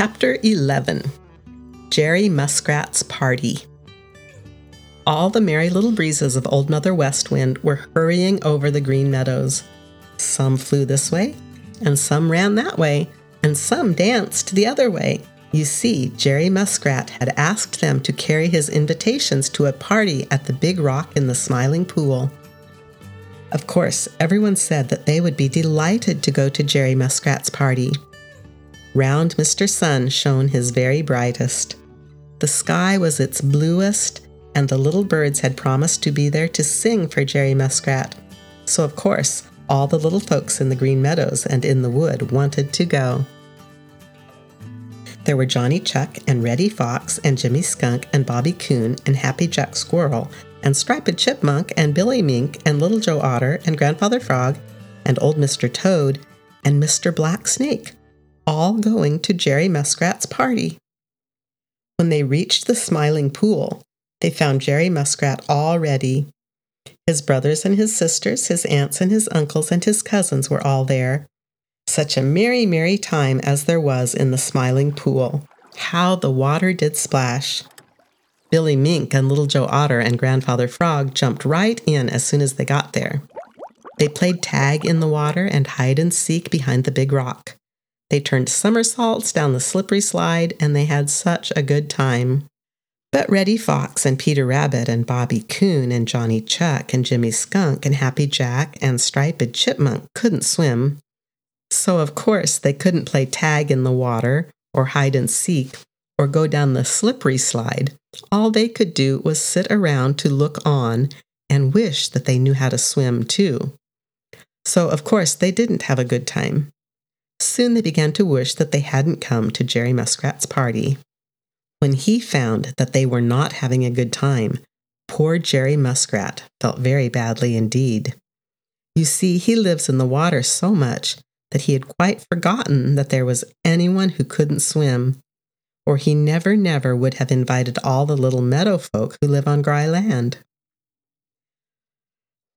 Chapter 11 Jerry Muskrat's Party. All the merry little breezes of Old Mother West Wind were hurrying over the green meadows. Some flew this way, and some ran that way, and some danced the other way. You see, Jerry Muskrat had asked them to carry his invitations to a party at the big rock in the Smiling Pool. Of course, everyone said that they would be delighted to go to Jerry Muskrat's party. Round Mr. Sun shone his very brightest. The sky was its bluest, and the little birds had promised to be there to sing for Jerry Muskrat. So, of course, all the little folks in the Green Meadows and in the wood wanted to go. There were Johnny Chuck and Reddy Fox and Jimmy Skunk and Bobby Coon and Happy Jack Squirrel and Striped Chipmunk and Billy Mink and Little Joe Otter and Grandfather Frog and Old Mr. Toad and Mr. Black Snake, all going to Jerry Muskrat's party. When they reached the Smiling Pool, they found Jerry Muskrat all ready. His brothers and his sisters, his aunts and his uncles and his cousins were all there, such a merry, merry time as there was in the smiling pool. How the water did splash! Billy Mink and Little Joe Otter and Grandfather Frog jumped right in as soon as they got there. They played tag in the water and hide and seek behind the big rock. They turned somersaults down the slippery slide, and they had such a good time. But Reddy Fox and Peter Rabbit and Bobby Coon and Johnny Chuck and Jimmy Skunk and Happy Jack and Striped Chipmunk couldn't swim, so, of course, they couldn't play tag in the water or hide and seek or go down the slippery slide. All they could do was sit around to look on and wish that they knew how to swim too. So, of course, they didn't have a good time. Soon they began to wish that they hadn't come to Jerry Muskrat's party. When he found that they were not having a good time, poor Jerry Muskrat felt very badly indeed. You see, he lives in the water so much that he had quite forgotten that there was anyone who couldn't swim, or he never, never would have invited all the little meadow folk who live on dry land.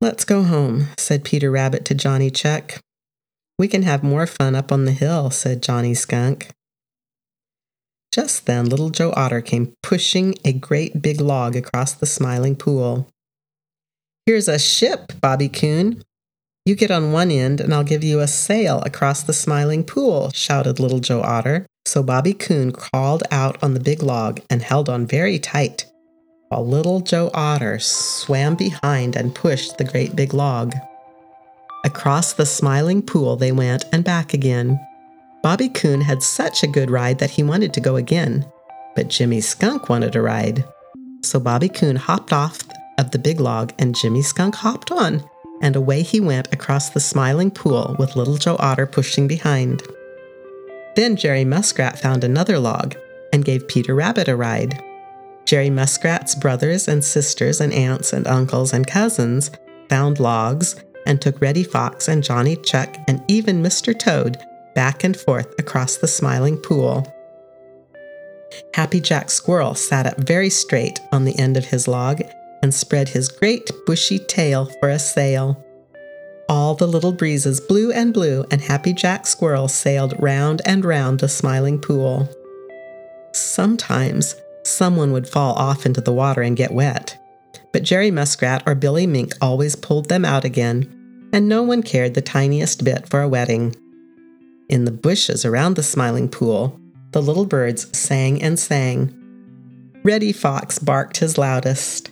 Let's go home, said Peter Rabbit to Johnny Chuck. We can have more fun up on the hill, said Johnny Skunk. Just then, Little Joe Otter came pushing a great big log across the smiling pool. Here's a ship, Bobby Coon, you get on one end, and I'll give you a sail across the smiling pool, shouted Little Joe Otter. So Bobby Coon crawled out on the big log and held on very tight, while Little Joe Otter swam behind and pushed the great big log. Across the smiling pool they went and back again. Bobby Coon had such a good ride that he wanted to go again, but Jimmy Skunk wanted a ride. So Bobby Coon hopped off of the big log and Jimmy Skunk hopped on and away he went across the smiling pool with Little Joe Otter pushing behind. Then Jerry Muskrat found another log and gave Peter Rabbit a ride. Jerry Muskrat's brothers and sisters and aunts and uncles and cousins found logs and took Reddy Fox and Johnny Chuck and even Mr. Toad back and forth across the smiling pool. Happy Jack Squirrel sat up very straight on the end of his log and spread his great bushy tail for a sail. All the little breezes blew and blew, and Happy Jack Squirrel sailed round and round the smiling pool. Sometimes someone would fall off into the water and get wet, but Jerry Muskrat or Billy Mink always pulled them out again, and no one cared the tiniest bit for a wetting. In the bushes around the smiling pool, the little birds sang and sang. Reddy Fox barked his loudest.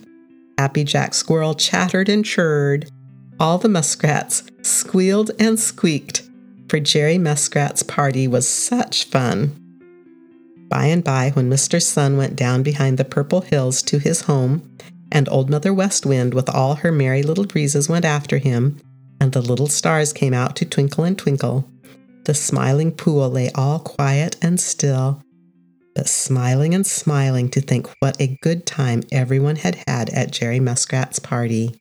Happy Jack Squirrel chattered and churred. All the muskrats squealed and squeaked, for Jerry Muskrat's party was such fun. By and by, when Mr. Sun went down behind the purple hills to his home, and Old Mother West Wind with all her merry little breezes went after him, and the little stars came out to twinkle and twinkle, the smiling pool lay all quiet and still, but smiling and smiling to think what a good time everyone had had at Jerry Muskrat's party.